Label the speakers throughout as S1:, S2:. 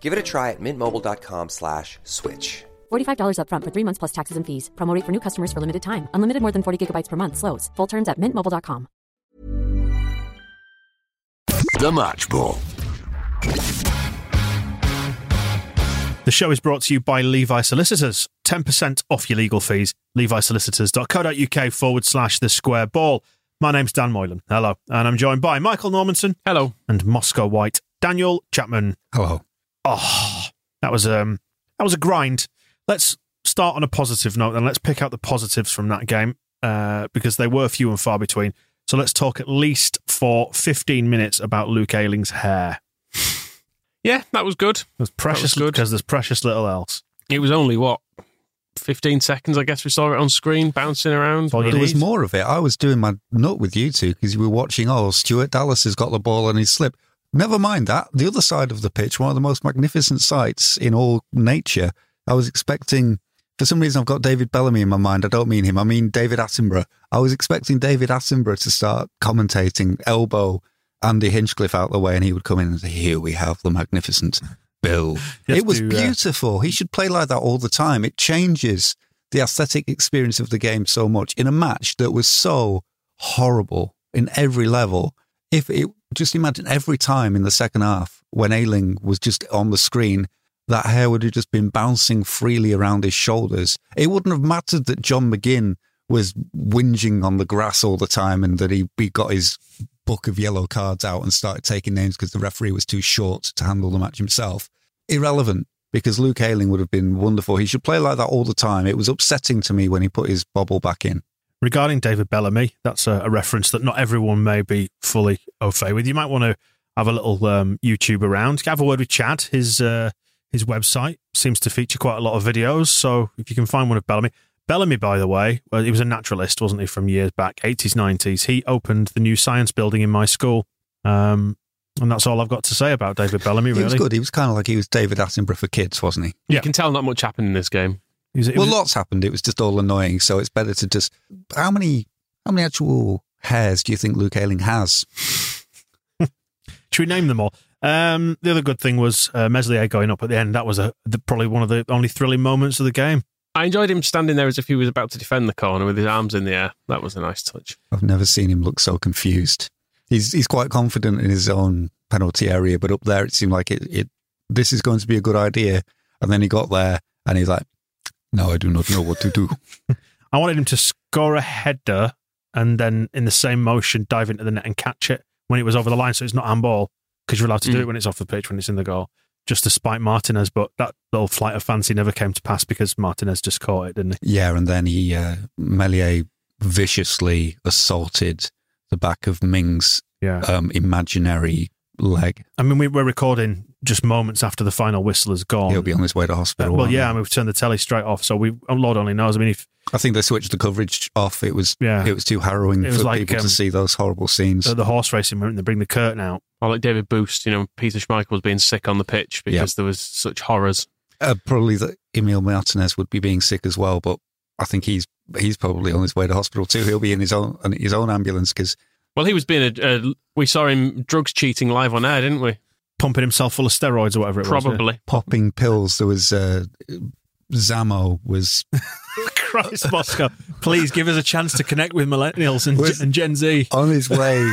S1: Give it a try at mintmobile.com slash switch.
S2: $45 upfront for three months plus taxes and fees. Promo rate for new customers for limited time. Unlimited more than 40 gigabytes per month. Slows. Full terms at mintmobile.com.
S3: The Match Ball.
S4: The show is brought to you by Levi Solicitors. 10% off your legal fees. levisolicitors.co.uk forward slash the square ball. My name's Dan Moylan. Hello. And I'm joined by Michael Normanson.
S5: Hello.
S4: And Moscow White. Daniel Chapman.
S6: Hello.
S4: Oh, that was um that was a grind. Let's start on a positive note and let's pick out the positives from that game uh, because they were few and far between. So let's talk at least for 15 minutes about Luke Ayling's hair.
S5: Yeah, that was good.
S4: It was precious
S5: good.
S4: because there's precious little else.
S5: It was only what fifteen seconds, I guess. We saw it on screen bouncing around.
S4: Well,
S6: There was more of it. I was doing my nut with you two because you were watching. Oh, Stuart Dallas has got the ball on his slip. Never mind that. The other side of the pitch, one of the most magnificent sights in all nature. I was expecting. For some reason, I've got David Bellamy in my mind. I don't mean him. I mean David Attenborough. I was expecting David Attenborough to start commentating, elbow Andy Hinchcliffe out the way, and he would come in and say, "Here we have the magnificent Bill." It was
S4: to, uh,
S6: beautiful. He should play like that all the time. It changes the aesthetic experience of the game so much in a match that was so horrible in every level. If it just imagine every time in the second half when Ayling was just on the screen, that hair would have just been bouncing freely around his shoulders. It wouldn't have mattered that John McGinn was whinging on the grass all the time and that he, he got his book of yellow cards out and started taking names because the referee was too short to handle the match himself. Irrelevant because Luke Ayling would have been wonderful. He should play like that all the time. It was upsetting to me when he put his bobble back in.
S4: Regarding David Bellamy, that's a, a reference that not everyone may be fully au fait with. You might want to have a little um, YouTube around. Have a word with Chad. His uh, his website seems to feature quite a lot of videos. So if you can find one of Bellamy, Bellamy, by the way, well, he was a naturalist, wasn't he, from years back, 80s, 90s. He opened the new science building in my school. Um, and that's all I've got to say about David Bellamy,
S6: He was
S4: really.
S6: good. He was kind of like he was David Attenborough for kids, wasn't he? Yeah.
S5: You can tell not much happened in this game.
S4: He was- he
S6: Well,
S4: was-
S6: lots happened. It was just all annoying. So it's better to just. How many? How many actual hairs do you think Luke Ayling has?
S4: Should we name them all? Um, the other good thing was uh, Meslier going up at the end. That was a, the, probably one of the only thrilling moments of the game.
S5: I enjoyed him standing there as if he was about to defend the corner with his arms in the air. That was a nice touch.
S6: I've never seen him look so confused. He's he's quite confident in his own penalty area, but up there it seemed like it, it this is going to be a good idea. And then he got there and he's like, "No, I do not know what to do."
S4: I wanted him to score a header and then in the same motion dive into the net and catch it when it was over the line, so it's not handball because you're allowed to do
S5: Mm.
S4: it when it's off the pitch when it's in the goal. Just to spite Martinez, but that little flight of fancy never came to pass because Martinez just caught it, didn't he?
S6: yeah, and then he uh, Meslier viciously assaulted the back of Mings's
S4: Yeah.
S6: um, imaginary leg.
S4: I mean, we, we're recording just moments after the final whistle has gone.
S6: He'll be on his way to
S4: Uh,
S6: hospital.
S4: well, yeah,
S6: he?
S4: I mean, we've turned the telly straight off, so we, oh, Lord only knows. I mean, if
S6: I think they switched the coverage off. It was
S4: Yeah.
S6: it was too harrowing
S4: It was
S6: for
S4: like,
S6: people
S4: um,
S6: to see those horrible scenes.
S4: the, the horse racing went and they bring the curtain out.
S5: Or like David Boost, you know, Peter Schmeichel was being sick on the pitch because there was such horrors.
S6: Uh, probably that Emil Martinez would be being sick as well, but I think he's he's probably on his way to hospital too. He'll be in his own in his own ambulance because
S5: Well, he was being a. a we saw him drugs cheating live on air, didn't we?
S4: Pumping himself full of steroids or whatever it was. yeah.
S5: Probably.
S6: popping pills. There was uh, Zammo was
S4: Christ, Moscow. Please give us a chance to connect with millennials and,
S6: Was-
S4: and Gen Z.
S6: on his way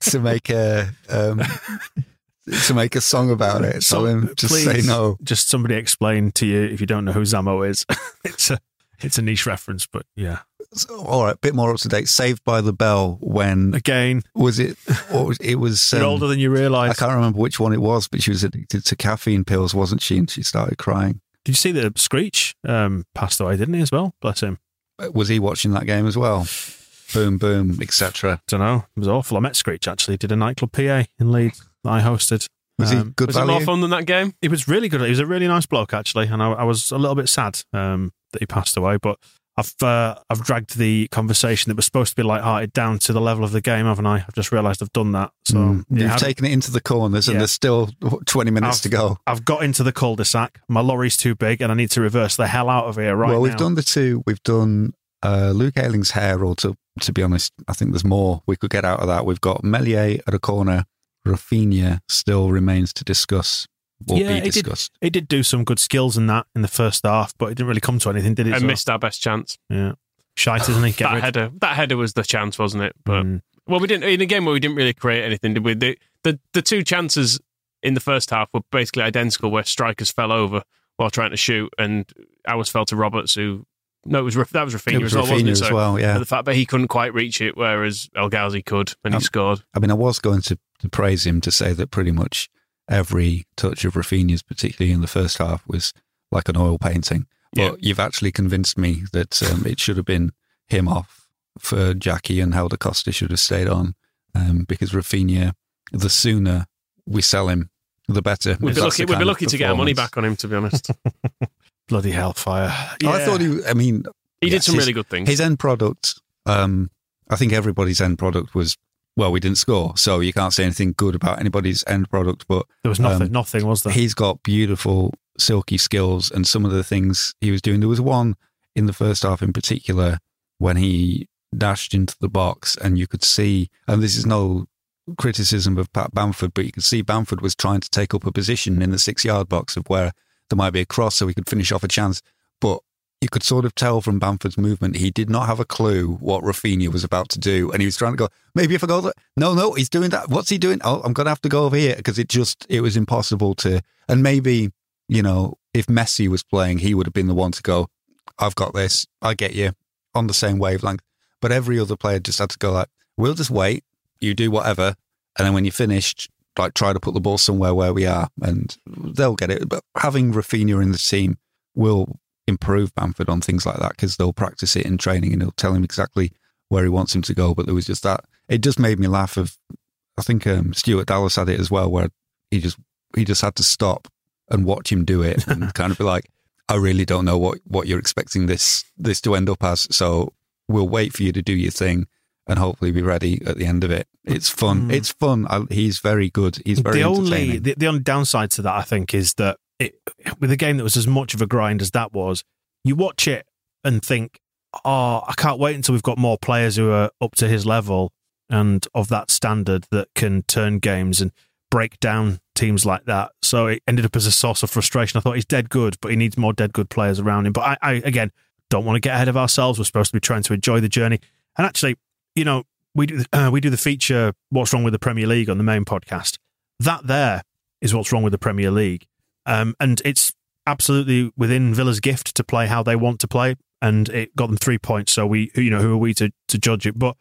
S6: to make a um, to make a song about it. Tell
S4: So,
S6: him just say
S4: please,
S6: no.
S4: Just somebody explain to you if you don't know who Zammo is. it's a it's a niche reference, but yeah.
S6: So, all right, bit more up to date. Saved by the Bell. When
S4: Again,
S6: was it? Or was- it was. um,
S4: older than you realise.
S6: I can't remember which one it was, but she was addicted to caffeine pills, wasn't she? And she started crying.
S4: Did you see that Screech um, passed away, didn't he, as well? Bless him.
S6: Was he watching that game as well? Boom, boom, etc.
S4: don't know. It was awful. I met Screech actually. Did a nightclub PA in Leeds that I hosted.
S6: Was he
S4: Um,
S6: good
S5: Was it
S6: value?
S5: more fun than that game?
S4: He was really good. He was a really nice bloke actually, and I, I was a little bit sad um, that he passed away. But I've uh, I've dragged the conversation that was supposed to be light-hearted down to the level of the game, haven't I? I've just realised I've done that. So
S6: mm. you've taken it into the corners, and there's still 20 minutes to go.
S4: I've got into the cul-de-sac. My lorry's too big, and I need to reverse the hell out of here right
S6: well, we've
S4: now.
S6: done the two. We've done uh, Luke Ayling's hair, or to to be honest, I think there's more we could get out of that. We've got Meslier at a corner. Rafinha still remains to discuss or
S4: Yeah,
S6: be
S4: it did-
S6: discussed.
S4: He did do some good skills in that in the first half, but it didn't really come to anything, did it?
S5: And
S4: So-
S5: missed our best chance.
S4: Yeah, shite, isn't he? Get
S5: that
S4: rid.
S5: header, that header was the chance, wasn't it? But
S4: Mm.
S5: well, we didn't in a game where we didn't really create anything, did we? The the, the two chances in the first half were basically identical, where strikers fell over while trying to shoot, and ours fell to Roberts, who no, it was that was Rafinha
S6: It was
S5: as well, wasn't
S6: Rafinha as
S5: So,
S6: well, yeah.
S5: but the fact that he couldn't quite reach it, whereas El Ghazi could, and he
S6: Um,
S5: scored.
S6: I mean, I was going to, to praise him to say that pretty much every touch of Rafinha's, particularly in the first half, was like an oil painting. But
S5: Yeah.
S6: you've actually convinced me that um, it should have been him off for Jackie and Helder Costa should have stayed on um, because Rafinha, the sooner we sell him, the better.
S5: We'd be lucky. We'd be lucky to get our money back on him. To be honest,
S4: Bloody hellfire!
S6: Oh, I thought he, I mean,
S5: he did some
S6: his-
S5: really good things.
S6: His end product, um, I think everybody's end product was, well, we didn't score, so you can't say anything good about anybody's end product, but
S4: there was nothing.
S6: um,
S4: nothing was there?
S6: he's got beautiful, silky skills, and some of the things he was doing. There was one in the first half in particular when he dashed into the box, and you could see, and this is no criticism of Pat Bamford, but you could see Bamford was trying to take up a position in the six yard box of where there might be a cross so he could finish off a chance. But you could sort of tell from Bamford's movement, he did not have a clue what Rafinha was about to do. And he was trying to go, maybe if I go, no, no, he's doing that. What's he doing? Oh, I'm going to have to go over here because it just, it was impossible to, and maybe, you know, if Messi was playing, he would have been the one to go, I've got this. I get you on the same wavelength. But every other player just had to go like, we'll just wait. You do whatever. And then when you're finished, like try to put the ball somewhere where we are and they'll get it. But having Rafinha in the team will improve Bamford on things like that because they'll practice it in training and he'll tell him exactly where he wants him to go. But there was just that. It just made me laugh. Of I think um, Stuart Dallas had it as well, where he just he just had to stop and watch him do it and kind of be like, I really don't know what what you're expecting this this to end up as. So we'll wait for you to do your thing and hopefully be ready at the end of it. It's fun. Hmm. It's fun. I, he's very good. He's very
S4: the only the, the only downside to that, I think, is that it, with a game that was as much of a grind as that was, you watch it and think, "Oh, I can't wait until we've got more players who are up to his level and of that standard that can turn games and break down teams like that." So it ended up as a source of frustration. I thought he's dead good, but he needs more dead good players around him. But I, I again don't want to get ahead of ourselves. We're supposed to be trying to enjoy the journey, and actually, you know, we do uh, we do the feature "What's Wrong with the Premier League" on the main podcast. That there is what's wrong with the Premier League, um, and it's absolutely within Villa's gift to play how they want to play, and it got them three points. So we, you know, who are we to to judge it? But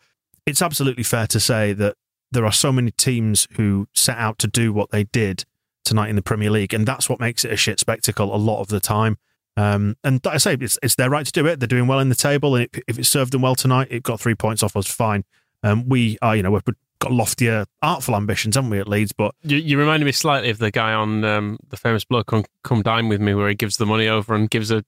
S4: it's absolutely fair to say that there are so many teams who set out to do what they did tonight in the Premier League, and that's what makes it a shit spectacle a lot of the time. Um, and like I say, it's, it's their right to do it. They're doing well in the table, and if, if it served them well tonight, it got three points off us. Fine. Um, we are, you know, we've got loftier, artful ambitions, haven't we, at Leeds? But
S5: You, you reminded me slightly of the guy on um, the famous bloke on Come Dine with Me, where he gives the money over and gives a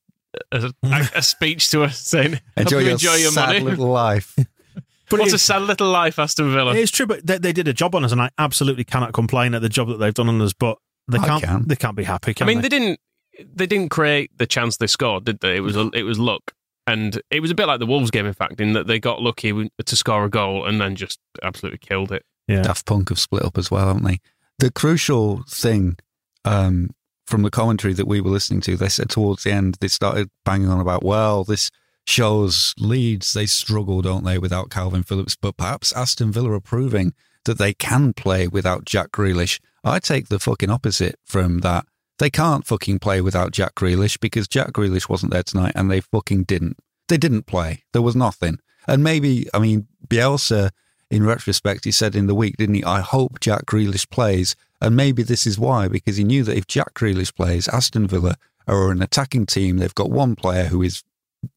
S5: a, a, a speech to us saying,
S6: enjoy
S5: "Hope you
S6: your,
S5: enjoy your
S6: sad
S5: money."
S6: little life.
S4: but
S5: What's a sad little life, Aston Villa?
S4: It's true, but they, they did a job on us, and I absolutely cannot complain at the job that they've done on us. But they can't.
S6: can.
S4: They can't be happy.
S5: I mean,
S4: they?
S5: they didn't they didn't create the chance they scored, did they? It was a, it was luck, and it was a bit like the Wolves game, in fact, in that they got lucky to score a goal and then just absolutely killed it.
S4: yeah.
S6: Daft Punk have split up as well, haven't they? The crucial thing um, from the commentary that we were listening to, they said towards the end, they started banging on about, well, this shows Leeds, they struggle, don't they, without Calvin Phillips, but perhaps Aston Villa are proving that they can play without Jack Grealish. I take the fucking opposite from that. They can't fucking play without Jack Grealish because Jack Grealish wasn't there tonight and they fucking didn't. They didn't play. There was nothing. And maybe, I mean, Bielsa, in retrospect, he said in the week, didn't he? I hope Jack Grealish plays. And maybe this is why, because he knew that if Jack Grealish plays, Aston Villa are an attacking team. They've got one player who is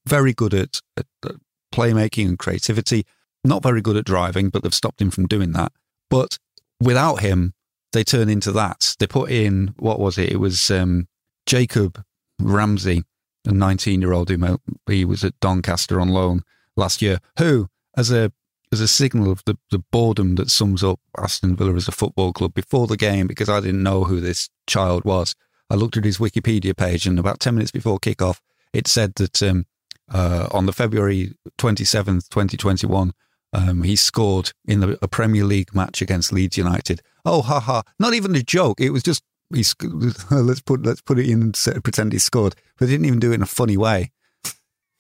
S6: very good at, at, at playmaking and creativity, not very good at driving, but they've stopped him from doing that. But without him, they turn into that. They put in, what was it? It was um, Jacob Ramsey, a 19 year old who he was at Doncaster on loan last year, who, as a as a signal of the, the boredom that sums up Aston Villa as a football club before the game, because I didn't know who this child was. I looked at his Wikipedia page, and about 10 minutes before kickoff, it said that um, uh, on the February 27th, 2021, um, he scored in the, a Premier League match against Leeds United. Oh, ha ha! Not even a joke. It was just he. let's put let's put it in and pretend he scored, but he didn't even do it in a funny way.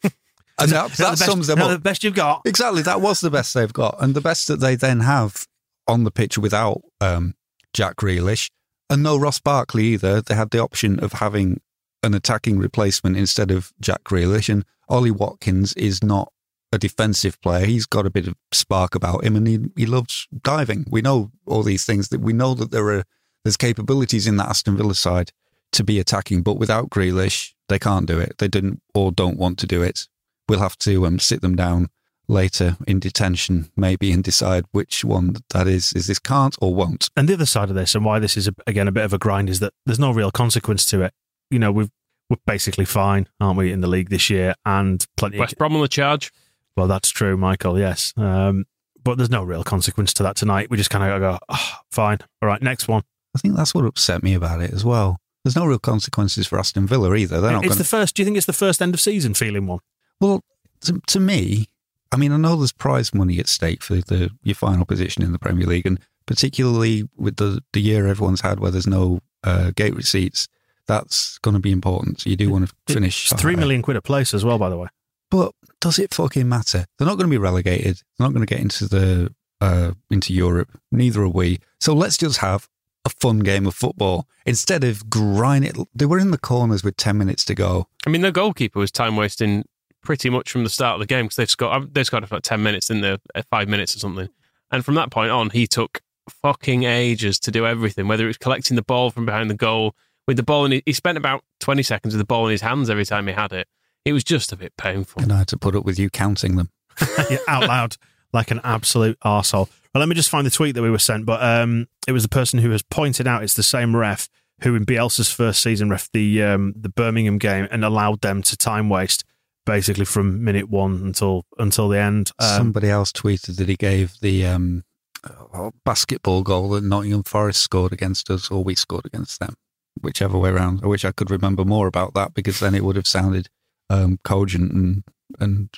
S6: And that, that, that
S4: the
S6: sums
S4: best,
S6: them up.
S4: The best you've got.
S6: Exactly. That was the best they've got. And the best that they then have on the pitch without um, Jack Grealish. And no Ross Barkley either. They had the option of having an attacking replacement instead of Jack Grealish. And Ollie Watkins is not a defensive player. He's got a bit of spark about him and he, he loves diving. We know all these things that we know that there are there's capabilities in that Aston Villa side to be attacking, but without Grealish, they can't do it. They didn't or don't want to do it we'll have to um, sit them down later in detention, maybe, and decide which one that is. Is this can't or won't?
S4: And the other side of this, and why this is a, again a bit of a grind, is that there's no real consequence to it. You know, we've we're basically fine, aren't we, in the league this year, and plenty.
S5: West
S4: of,
S5: Brom on the charge.
S4: Well, that's true, Michael. Yes, um, but there's no real consequence to that tonight. We just kind of go, oh, fine, all right, next one.
S6: I think that's what upset me about it as well. There's no real consequences for Aston Villa either. They're not.
S4: It's
S6: gonna...
S4: the first. Do you think it's the first end of season feeling one?
S6: Well, to, to me, I mean, I know there's prize money at stake for the your final position in the Premier League, and particularly with the the year everyone's had where there's no uh, gate receipts, that's going to be important. So you do want to finish.
S4: It's three million quid a place as well, by the way.
S6: But does it fucking matter? They're not going to be relegated. They're not going to get into the uh, into Europe. Neither are we. So let's just have a fun game of football instead of grind it. They were in the corners with ten minutes to go.
S5: I mean, the goalkeeper was time wasting pretty much from the start of the game because they've scored they've scored for like ten minutes in the uh, five minutes or something, and from that point on, he took fucking ages to do everything. Whether it was collecting the ball from behind the goal with the ball, and he spent about twenty seconds with the ball in his hands every time he had it. It was just a bit painful.
S6: And I had to put up with you counting them
S4: yeah, out loud like an absolute arsehole. Well, let me just find the tweet that we were sent, but um, it was the person who has pointed out it's the same ref who in Bielsa's first season ref the um, the Birmingham game and allowed them to time waste basically from minute one until until the end.
S6: Um, Somebody else tweeted that he gave the um, uh, basketball goal that Nottingham Forest scored against us, or we scored against them, whichever way around. I wish I could remember more about that because then it would have sounded um, cogent and and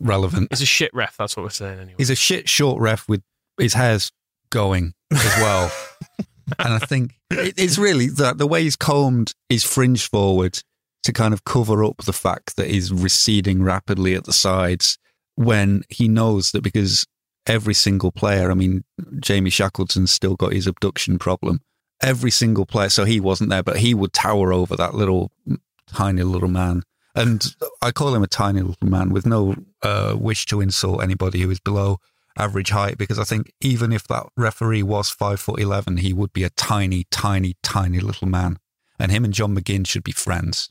S6: relevant.
S5: He's a shit ref. That's what we're saying. Anyway,
S6: he's a shit short ref with his hair's going as well. and I think it's really the, the way he's combed his fringe forward to kind of cover up the fact that he's receding rapidly at the sides when he knows that because every single player, I mean, Jamie Shackleton's still got his abduction problem. Every single player, so he wasn't there, but he would tower over that little tiny little man. And I call him a tiny little man with no uh, wish to insult anybody who is below average height because I think even if that referee was five foot eleven, he would be a tiny, tiny, tiny little man. And him and John McGinn should be friends.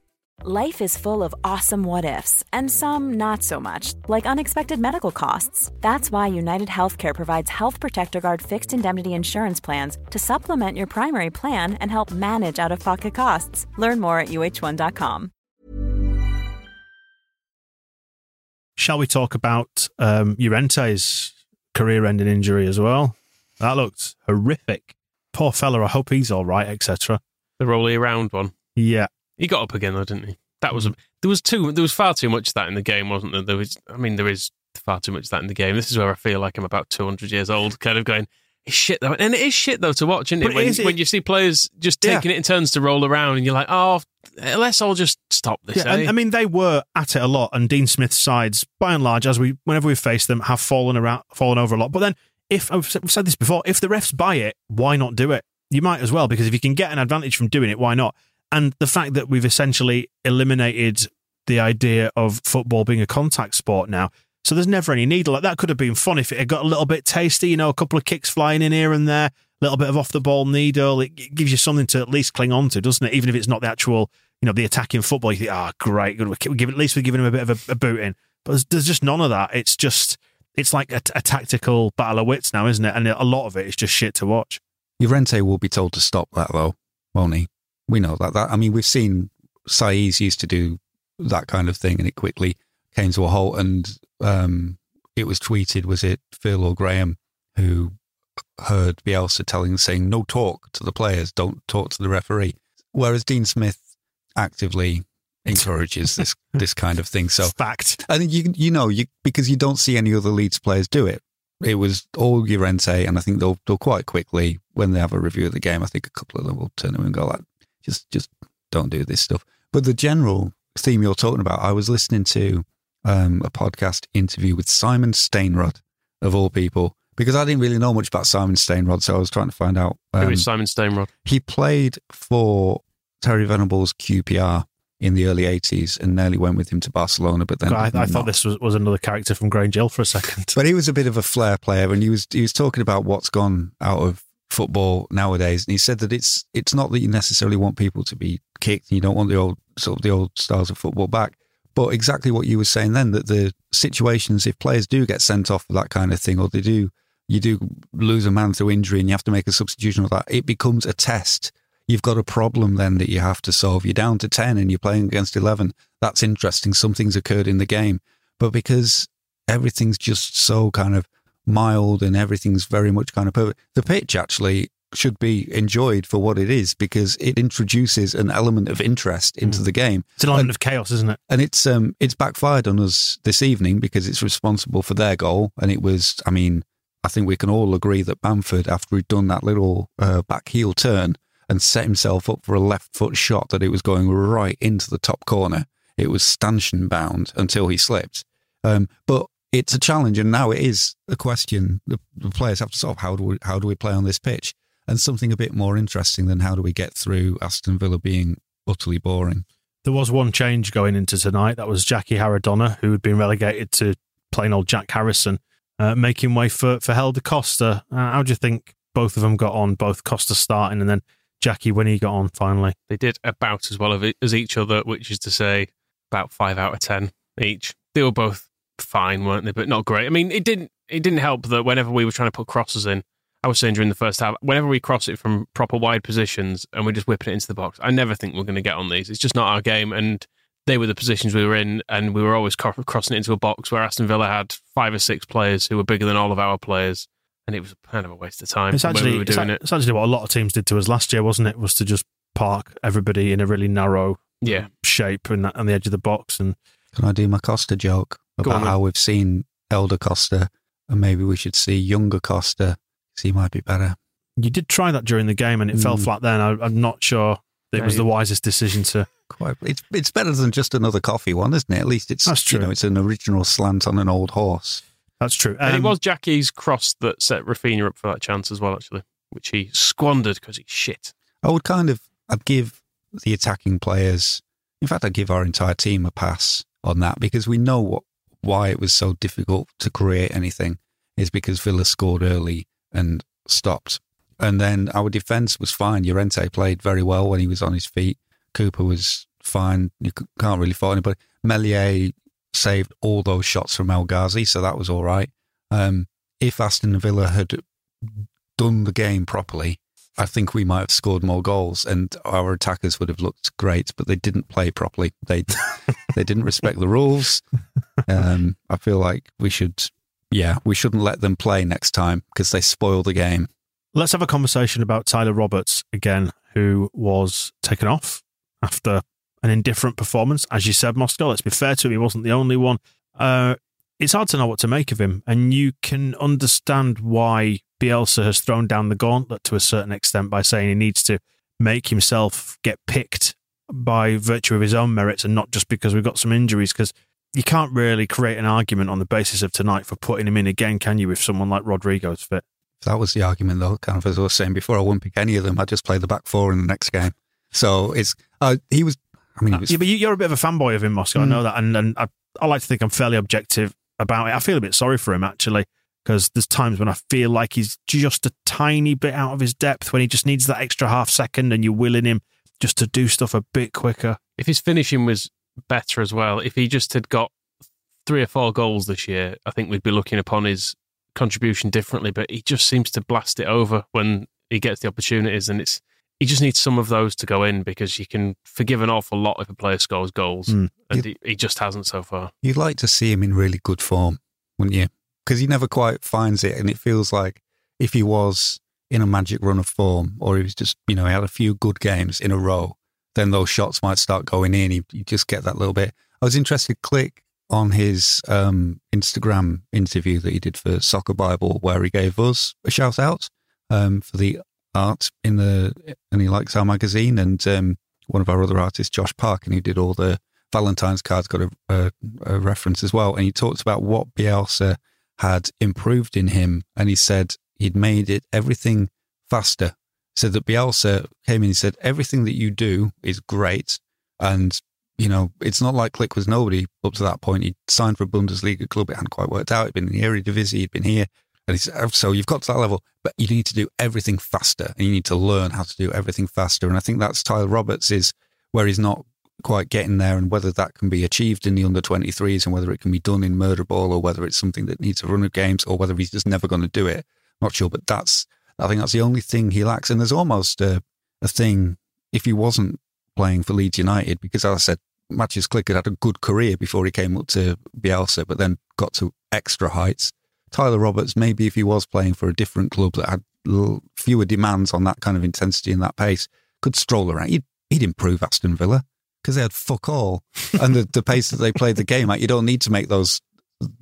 S7: Life is full of awesome what ifs, and some not so much, like unexpected medical costs. That's why United Healthcare provides Health Protector Guard fixed indemnity insurance plans to supplement your primary plan and help manage out of pocket costs. Learn more at uh1.com.
S4: Shall we talk about um, Llorente's career-ending injury as well? That looked horrific. Poor fella. I hope he's all right, etc.
S5: The rolly around one.
S4: Yeah,
S5: He got up again though, didn't he? That was there was too there was far too much of that in the game, wasn't there? There was I mean there is far too much of that in the game. This is where I feel like I'm about 200 years old, kind of going. It's shit though, and it is shit though to watch, isn't
S4: But
S5: it? When,
S4: is
S5: when you see players just
S4: Yeah.
S5: taking it in turns to roll around, and you're like, oh, let's all just stop this.
S4: Yeah, and,
S5: eh?
S4: I mean they were at it a lot, and Dean Smith's sides, by and large, as we whenever we face them, have fallen around, fallen over a lot. But then, if I've said this before, if the refs buy it, why not do it? You might as well because if you can get an advantage from doing it, why not? And the fact that we've essentially eliminated the idea of football being a contact sport now, so there's never any need. Like that could have been fun if it had got a little bit tasty, you know, a couple of kicks flying in here and there, a little bit of off the ball needle. It, gives you something to at least cling on to, doesn't it? Even if it's not the actual, you know, the attacking football. You think, ah, great, good. We give at least we're giving him a bit of a, a boot in. But there's, there's just none of that. It's just it's like a, a tactical battle of wits now, isn't it? And a lot of it is just shit to watch.
S6: Llorente will be told to stop that though, won't he? We know that. That I mean, we've seen Saiz used to do that kind of thing, and it quickly came to a halt. And um, it was tweeted, was it Phil or Graham, who heard Bielsa telling, saying, "No talk to the players, don't talk to the referee." Whereas Dean Smith actively encourages this this kind of thing. So
S4: Fact.
S6: and you you know you because you don't see any other Leeds players do it. It was all Llorente, and I think they'll they'll quite quickly when they have a review of the game. I think a couple of them will turn around and go like, just just don't do this stuff. But the general theme you're talking about, I was listening to um, a podcast interview with Simon Stainrod of all people because I didn't really know much about Simon Stainrod, so I was trying to find out.
S5: Who
S6: um,
S5: is Simon Stainrod?
S6: he played for Terry Venables QPR in the early 80s and nearly went with him to Barcelona, but then
S4: I, I thought this was, was another character from Grange Hill for a second.
S6: But he was a bit of a flair player, and he was he was talking about what's gone out of football nowadays, and he said that it's it's not that you necessarily want people to be kicked, you don't want the old sort of the old styles of football back, but exactly what you were saying then that the situations if players do get sent off for that kind of thing, or they do you do lose a man through injury, and you have to make a substitution of that, it becomes a test. You've got a problem then that you have to solve. You're down to 10 and you're playing against 11. That's interesting. Something's occurred in the game. But because everything's just so kind of mild and everything's very much kind of perfect, the pitch actually should be enjoyed for what it is because it introduces an element of interest into the game.
S4: It's an element of chaos, isn't it?
S6: And it's um it's backfired on us this evening because it's responsible for their goal. And it was, I mean, I think we can all agree that Bamford, after he'd done that little uh, back heel turn and set himself up for a left foot shot, that it was going right into the top corner. It was stanchion bound until he slipped. Um, but it's a challenge, and now it is a question. The, the players have to solve how do we how do we play on this pitch, and something a bit more interesting than how do we get through Aston Villa being utterly boring.
S4: There was one change going into tonight. That was Jackie Haradonna, who had been relegated to plain old Jack Harrison, uh, making way for, for Helder Costa. Uh, how do you think both of them got on? Both Costa starting and then Jackie when he got on finally.
S5: They did about as well as each other, which is to say, about five out of ten each. They were both fine, weren't they? But not great. I mean, it didn't it didn't help that whenever we were trying to put crosses in, I was saying during the first half, whenever we cross it from proper wide positions and we're just whipping it into the box, I never think we're going to get on these. It's just not our game. And they were the positions we were in, and we were always crossing it into a box where Aston Villa had five or six players who were bigger than all of our players. And it was kind of a waste of time
S4: It's actually,
S5: we
S4: it's,
S5: doing
S4: a-
S5: it.
S4: it's actually what a lot of teams did to us last year, wasn't it? Was to just park everybody in a really narrow
S5: Yeah.
S4: shape and on the edge of the box. And
S6: Can I do my Costa joke
S5: Go
S6: about
S5: on
S6: how we've seen elder Costa and maybe we should see younger Costa because he might be better.
S4: you did try that during the game and it fell
S6: Mm.
S4: flat then. I, I'm not sure it was the wisest decision to.
S6: Quite, it's it's better than just another coffee one, isn't it? At least it's
S4: That's
S6: You
S4: true.
S6: know, it's an original slant on an old horse.
S4: That's true.
S5: and it
S4: Um,
S5: was Jackie's cross that set Rafinha up for that chance as well, actually, which he squandered because he's shit.
S6: I would kind of I'd give the attacking players. In fact, I'd give our entire team a pass on that because we know what why it was so difficult to create anything is because Villa scored early and stopped. And then our defence was fine. Llorente played very well when he was on his feet. Cooper was fine. You can't really fault anybody. Meslier saved all those shots from El Ghazi, so that was all right. Um, if Aston Villa had done the game properly, I think we might have scored more goals, and our attackers would have looked great. But they didn't play properly. They they didn't respect the rules. Um, I feel like we should, yeah, we shouldn't let them play next time because they spoil the game.
S4: Let's have a conversation about Tyler Roberts again, who was taken off after an indifferent performance. As you said, Moscow, let's be fair to him, he wasn't the only one. Uh, it's hard to know what to make of him, and you can understand why Bielsa has thrown down the gauntlet to a certain extent by saying he needs to make himself get picked by virtue of his own merits and not just because we've got some injuries. Because you can't really create an argument on the basis of tonight for putting him in again, can you, if someone like Rodrigo's fit?
S6: That was the argument, though, kind of as I was saying before, I wouldn't pick any of them. I'd just play the back four in the next game. So it's, uh, he was, I mean, was,
S4: Yeah, but you- you're a bit of a fanboy of him, Moscow. I
S6: Mm.
S4: know that, and and I, I like to think I'm fairly objective about it. I feel a bit sorry for him actually, because there's times when I feel like he's just a tiny bit out of his depth when he just needs that extra half second, and you're willing him just to do stuff a bit quicker.
S5: If his finishing was better as well, if he just had got three or four goals this year, I think we'd be looking upon his contribution differently. But he just seems to blast it over when he gets the opportunities, and it's he just needs some of those to go in because you can forgive an awful lot if a player scores goals,
S4: Mm.
S5: and he, he just hasn't so far.
S6: You'd like to see him in really good form, wouldn't you? Because he never quite finds it, and it feels like if he was in a magic run of form, or he was just, you know, he had a few good games in a row, then those shots might start going in. You, you just get that little bit. I was interested. Klich on his um, Instagram interview that he did for Soccer Bible, where he gave us a shout out um, for the art in the, and he likes our magazine, and um, one of our other artists, Josh Park, and he did all the Valentine's cards got a, a, a reference as well. And he talked about what Bielsa had improved in him. And he said he'd made it everything faster. So that Bielsa came in and said, everything that you do is great. And, you know, it's not like Klich was nobody up to that point. He'd signed for a Bundesliga club. It hadn't quite worked out. He'd been in the Eredivisie. He'd been here. And he said, "Oh, so you've got to that level, but you need to do everything faster and you need to learn how to do everything faster. And I think that's Tyler Roberts is where he's not quite getting there and whether that can be achieved in the under 23s and whether it can be done in murder ball or whether it's something that needs a run of games or whether he's just never going to do it. Not sure, but that's, I think that's the only thing he lacks. And there's almost a, a thing if he wasn't playing for Leeds United, because as I said, Mateusz Klich had had a good career before he came up to Bielsa, but then got to extra heights. Tyler Roberts, maybe if he was playing for a different club that had fewer demands on that kind of intensity and that pace, could stroll around. He'd, he'd improve Aston Villa because they had fuck all. and the, the pace that they played the game at, you don't need to make those,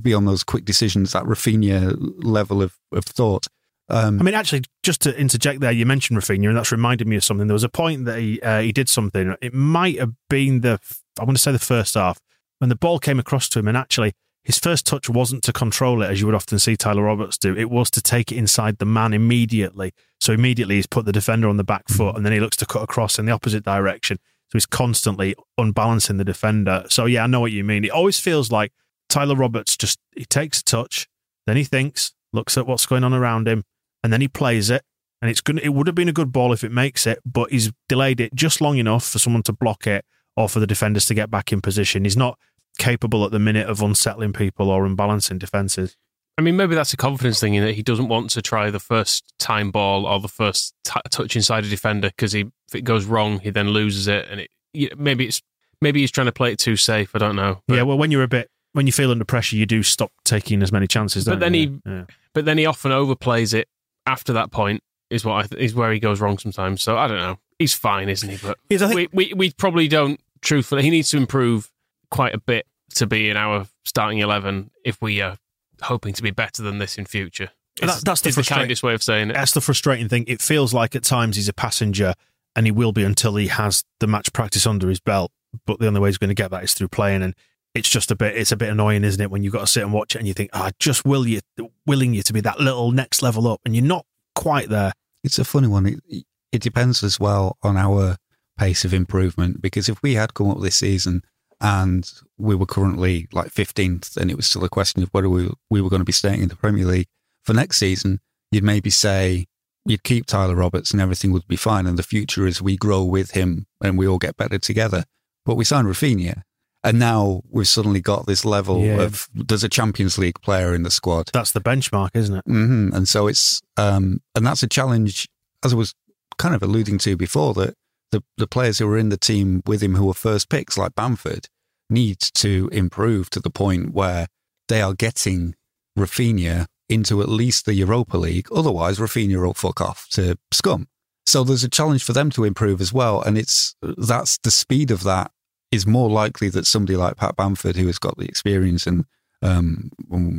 S6: be on those quick decisions, that Rafinha level of, of thought. Um,
S4: I mean, actually, just to interject there, you mentioned Rafinha, and that's reminded me of something. There was a point that he uh, he did something. It might have been the I want to say the first half when the ball came across to him, and actually his first touch wasn't to control it as you would often see Tyler Roberts do. It was to take it inside the man immediately. So immediately he's put the defender on the back foot, and then he looks to cut across in the opposite direction. So he's constantly unbalancing the defender. So yeah, I know what you mean. It always feels like Tyler Roberts just he takes a touch, then he thinks, looks at what's going on around him, and then he plays it. And it's good. It would have been a good ball if it makes it, but he's delayed it just long enough for someone to block it or for the defenders to get back in position. He's not capable at the minute of unsettling people or unbalancing defenses.
S5: I mean, maybe that's a confidence thing in that he doesn't want to try the first time ball or the first t- touch inside a defender because he, if it goes wrong, he then loses it, and it you- maybe it's maybe he's trying to play it too safe. I don't know. But,
S4: yeah, well, when you're a bit when you feel under pressure, you do stop taking as many chances.
S5: but
S4: don't
S5: then
S4: you?
S5: he
S4: Yeah.
S5: but then he often overplays it after that point. Is what I th- is where he goes wrong sometimes. So I don't know. He's fine, isn't he? But
S4: Yes, think-
S5: we, we we probably don't. Truthfully, he needs to improve quite a bit to be in our starting eleven if we are hoping to be better than this in future.
S4: That- that's the
S5: the
S4: frustrating-
S5: kindest way of saying it.
S4: That's the frustrating thing. It feels like at times he's a passenger, and he will be until he has the match practice under his belt. But the only way he's going to get that is through playing, and it's just a bit. It's a bit annoying, isn't it? When you've got to sit and watch it, and you think, "Ah, just will you, willing you to be that little next level up," and you're not quite there.
S6: It's a funny one. It, it depends as well on our pace of improvement because if we had come up this season and we were currently like 15th and it was still a question of whether we, we were going to be staying in the Premier League for next season, you'd maybe say you'd keep Tyler Roberts and everything would be fine. And the future is we grow with him and we all get better together. but we signed Rafinha. And now we've suddenly got this level
S4: Yeah.
S6: of there's a Champions League player in the squad.
S4: That's the benchmark, isn't it?
S6: hmm And so it's um, and that's a challenge, as I was kind of alluding to before, that the the players who were in the team with him who were first picks, like Bamford, need to improve to the point where they are getting Rafinha into at least the Europa League. Otherwise, Rafinha will fuck off to scum. So there's a challenge for them to improve as well, and it's that's the speed of that is more likely that somebody like Pat Bamford, who has got the experience and um,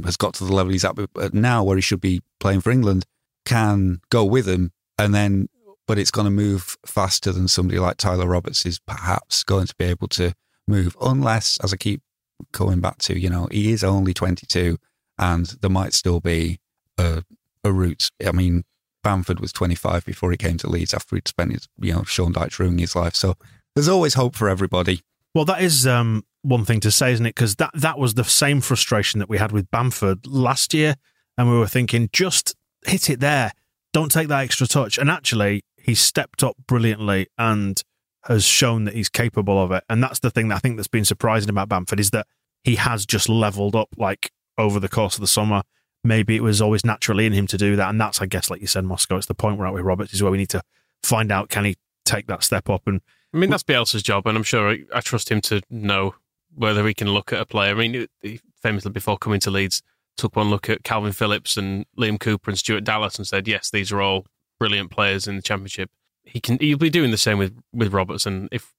S6: has got to the level he's at at now, where he should be playing for England, can go with him, and then, but it's going to move faster than somebody like Tyler Roberts is perhaps going to be able to move, unless, as I keep going back to, you know, he is only 22, and there might still be a, a route. I mean, Bamford was 25 before he came to Leeds after he'd spent his, you know, Sean Dyche ruining his life. So there's always hope for everybody.
S4: Well, that is um, one thing to say, isn't it? Because that, that was the same frustration that we had with Bamford last year. And we were thinking, just hit it there. Don't take that extra touch. And actually, he's stepped up brilliantly and has shown that he's capable of it. And that's the thing that I think that's been surprising about Bamford is that he has just leveled up like over the course of the summer. Maybe it was always naturally in him to do that. And that's, I guess, like you said, Moscow, it's the point we're at with Roberts is where we need to find out can he take that step up and
S5: I mean, that's Bielsa's job, and I'm sure I, I trust him to know whether he can look at a player. I mean, he famously before coming to Leeds, took one look at Calvin Phillips and Liam Cooper and Stuart Dallas and said, "Yes, these are all brilliant players in the Championship." He can. He'll be doing the same with with Robertson. If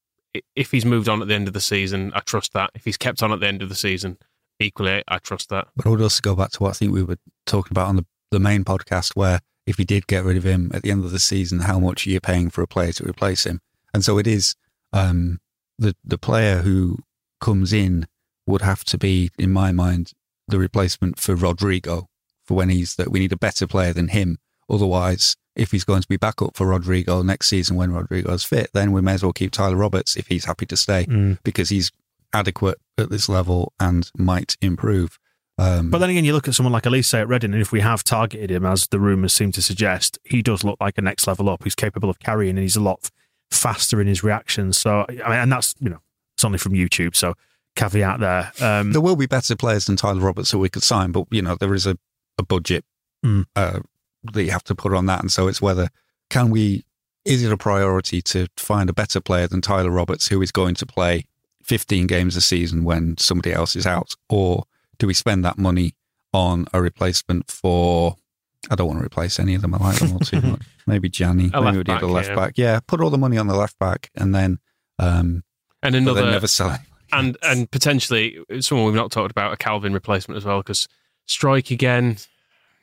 S5: if he's moved on at the end of the season, I trust that. If he's kept on at the end of the season, equally, I trust that.
S6: But I would also go back to what I think we were talking about on the, the main podcast, where if you did get rid of him at the end of the season, how much are you paying for a player to replace him? And so it is um, the the player who comes in would have to be, in my mind, the replacement for Rodrigo for when he's that we need a better player than him. Otherwise, if he's going to be back up for Rodrigo next season when Rodrigo's fit, then we may as well keep Tyler Roberts if he's happy to stay
S4: Mm.
S6: because he's adequate at this level and might improve. Um,
S4: But then again, you look at someone like Olise at Reading, and if we have targeted him, as the rumours seem to suggest, he does look like a next level up. He's capable of carrying, and he's a lot faster in his reactions. So, I mean, and that's you know, it's only from YouTube, so caveat there. Um,
S6: there will be better players than Tyler Roberts who we could sign, but you know there is a, a budget
S4: Mm.
S6: uh, that you have to put on that, and so it's whether can we is it a priority to find a better player than Tyler Roberts who is going to play 15 games a season when somebody else is out, or do we spend that money on a replacement for? I don't want to replace any of them. I like them all too much. Maybe Gianni.
S5: A
S6: Maybe we
S5: left
S6: do
S5: back,
S6: the left
S5: yeah.
S6: back. Yeah, put all the money on the left back, and then um,
S5: And another
S6: never sell
S5: and and potentially someone we've not talked about a Calvin replacement as well because strike again.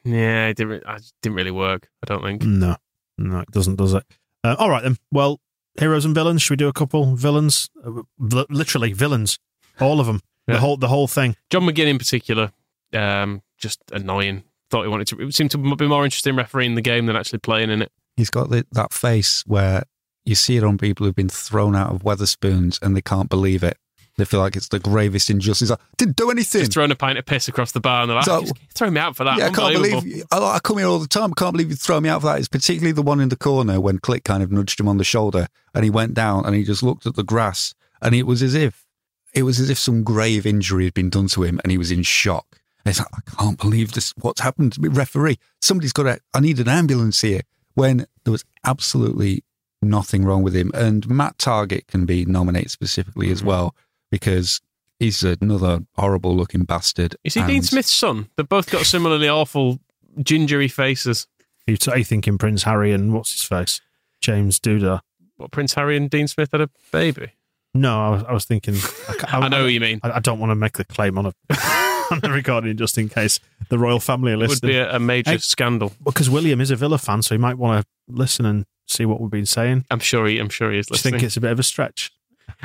S5: Yeah, it didn't. It didn't really work. I don't think.
S4: no, no, it doesn't, does it? Uh, all right then. Well, heroes and villains. Should we do a couple villains? Uh, li- literally villains, all of them.
S5: Yeah.
S4: The whole the whole thing.
S5: John McGinn in particular, um, just annoying. Thought he wanted to. It seemed to be more interested in refereeing the game than actually playing in it.
S6: He's got the, that face where you see it on people who've been thrown out of Wetherspoons and they can't believe it. They feel like it's the gravest injustice. Like, Didn't do anything.
S5: Just throwing a pint of piss across the bar and they're like,
S6: So-
S5: "Just throw me out for that.
S6: yeah, I can't
S5: Unbelievable."
S6: believe I, I come here all the time. I can't believe you throw me out for that. It's particularly the one in the corner when Klich kind of nudged him on the shoulder and he went down and he just looked at the grass and it was as if it was as if some grave injury had been done to him and he was in shock. And he's like, I can't believe this. What's happened to me? Referee, somebody's got to, I need an ambulance here. When there was absolutely nothing wrong with him. And Matt Targett can be nominated specifically as mm-hmm. well because he's another horrible looking bastard.
S5: You see Dean Smith's son? They've both got similarly awful gingery faces.
S4: You, t- you thinking Prince Harry and what's his face, James Duda?
S5: What Prince Harry and Dean Smith had a baby.
S4: No, I was, I was thinking. I, ca-
S5: I know what you mean.
S4: I, I don't want to make the claim on a on the recording just in case the royal family are
S5: It would be a, a major
S4: Hey.
S5: scandal.
S4: because William is a Villa fan, so he might want to listen and see what we've been saying.
S5: I'm sure he. I'm sure he is
S4: Do you think it's a bit of a stretch?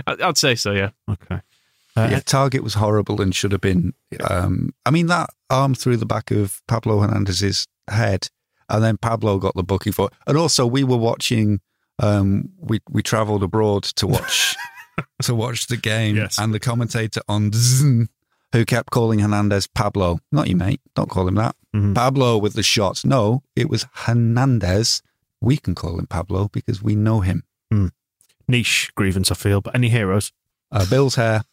S5: I- I'd say so. Yeah.
S4: Okay. Uh,
S6: yeah, Targett was horrible and should have been. Um, I mean, that arm through the back of Pablo Hernandez's head, and then Pablo got the booking for it. And also, we were watching. Um, we we travelled abroad to watch to watch the game,
S4: Yes.
S6: and the commentator on DAZN, who kept calling Hernandez Pablo, not you, mate. Don't call him that.
S4: Mhm.
S6: Pablo with the shots. No, it was Hernandez. We can call him Pablo because we know him.
S4: Niche grievance, I feel. But any heroes?
S6: Uh, Bill's hair,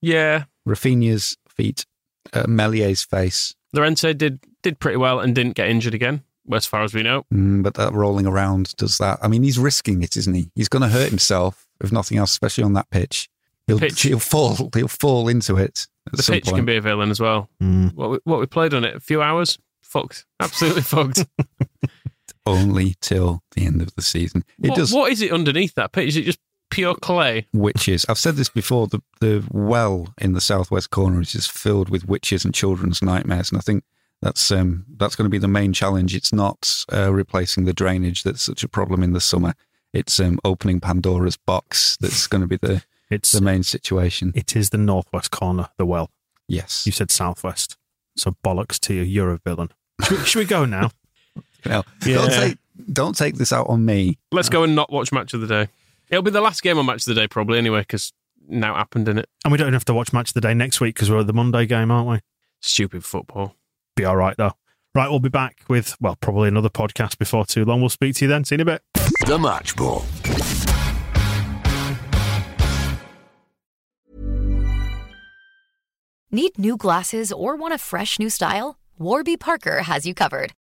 S5: Yeah,
S6: Rafinha's feet, uh, Meslier's face.
S5: Llorente did did pretty well and didn't get injured again, as far as we know.
S6: Mm, but that rolling around does that. I mean, he's risking it, isn't he? He's going to hurt himself, if nothing else, especially on that pitch. He'll,
S5: pitch-
S6: he'll fall. He'll fall into it. At
S5: The
S6: some
S5: pitch
S6: point.
S5: can be a villain as well.
S4: Mm.
S5: What we, what we played on it, a few hours, fucked, absolutely fucked.
S6: only till the end of the season. It
S5: what,
S6: does.
S5: what is it underneath that pitch? Is it just pure clay?
S6: witches. I've said this before. The the well in the southwest corner is just filled with witches and children's nightmares, and I think that's um that's going to be the main challenge. It's not uh, replacing the drainage that's such a problem in the summer. It's um, opening Pandora's box that's going to be the
S4: It's
S6: the main situation.
S4: it is the northwest corner, the well.
S6: Yes.
S4: You said southwest, so bollocks to you. You're a villain. Should we, should we go now?
S6: Now,
S5: Yeah.
S6: don't take don't take this out on me.
S5: Let's go and not watch match of the day. It'll be the last game on match of the day, probably anyway, because now happened in it.
S4: And we don't have to watch match of the day next week because we're at the Monday game, aren't we?
S5: Stupid football.
S4: Be all right though. Right, we'll be back with well, probably another podcast before too long. We'll speak to you then. See you in a bit.
S3: The Match Ball.
S8: Need new glasses or want a fresh new style? Warby Parker has you covered.